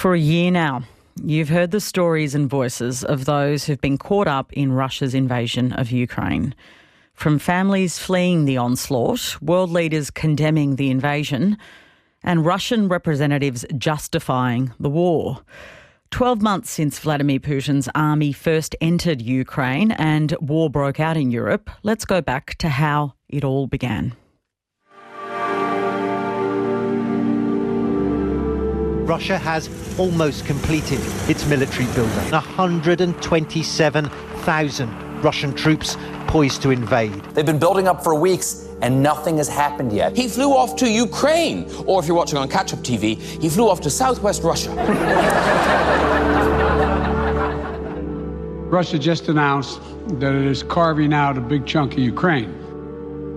For a year now, you've heard the stories and voices of those who've been caught up in Russia's invasion of Ukraine. From families fleeing the onslaught, world leaders condemning the invasion, and Russian representatives justifying the war. 12 months since Vladimir Putin's army first entered Ukraine and war broke out in Europe, let's go back to how it all began. Russia has almost completed its military buildup. 127,000 Russian troops poised to invade. They've been building up for weeks and nothing has happened yet. He flew off to Ukraine, or if you're watching on catch up TV, he flew off to southwest Russia. Russia just announced that it is carving out a big chunk of Ukraine.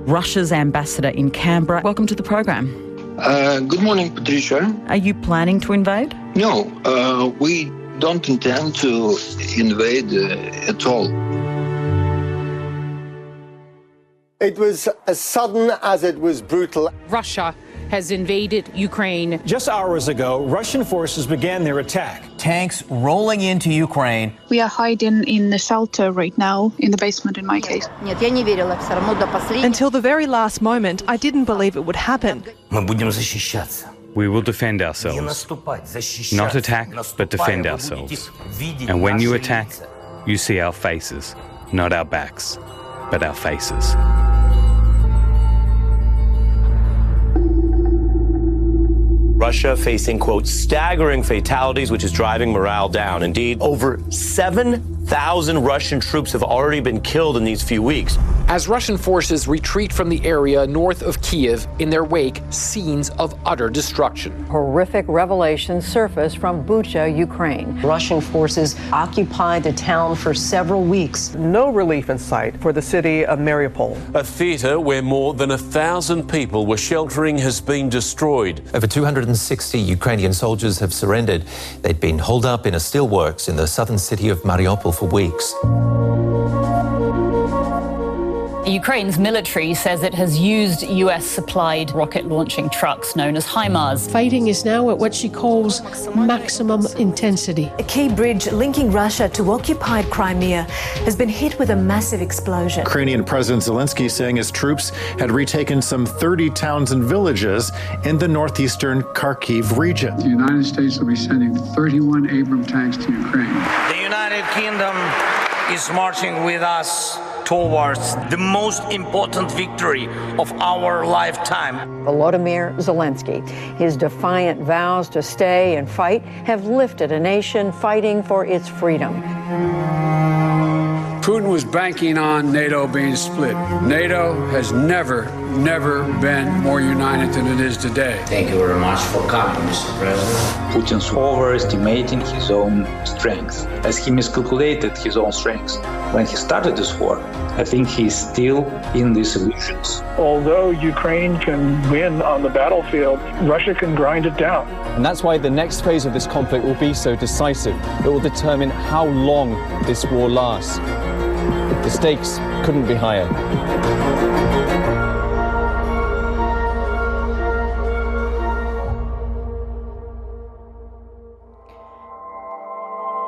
Russia's ambassador in Canberra. Welcome to the program. Uh, good morning, Patricia. Are you planning to invade? No, uh, we don't intend to invade uh, at all. It was as sudden as it was brutal. Russia has invaded Ukraine. Just hours ago, Russian forces began their attack. Tanks rolling into Ukraine. We are hiding in the shelter right now, in the basement in my case. Until the very last moment, I didn't believe it would happen. We will defend ourselves. Not attack, but defend ourselves. And when you attack, you see our faces, not our backs, but our faces. Russia facing, quote, staggering fatalities, which is driving morale down. Indeed, over 7,000 Russian troops have already been killed in these few weeks. As Russian forces retreat from the area north of Kiev, in their wake, scenes of utter destruction. Horrific revelations surface from Bucha, Ukraine. Russian forces occupied the town for several weeks. No relief in sight for the city of Mariupol. A theatre where more than a thousand people were sheltering has been destroyed. Over 260 Ukrainian soldiers have surrendered. They'd been holed up in a steelworks in the southern city of Mariupol for weeks. Ukraine's military says it has used US supplied rocket launching trucks known as HIMARS. Fighting is now at what she calls maximum intensity. A key bridge linking Russia to occupied Crimea has been hit with a massive explosion. Ukrainian President Zelensky saying his troops had retaken some 30 towns and villages in the northeastern Kharkiv region. The United States will be sending 31 Abrams tanks to Ukraine. The United Kingdom is marching with us towards the most important victory of our lifetime. Volodymyr Zelensky. His defiant vows to stay and fight have lifted a nation fighting for its freedom. Putin was banking on NATO being split. NATO has never, never been more united than it is today. Thank you very much for coming, Mr. President. Putin's overestimating his own strength, as he miscalculated his own strengths. When he started this war, I think he's still in these illusions. Although Ukraine can win on the battlefield, Russia can grind it down. And that's why the next phase of this conflict will be so decisive. It will determine how long this war lasts. The stakes couldn't be higher.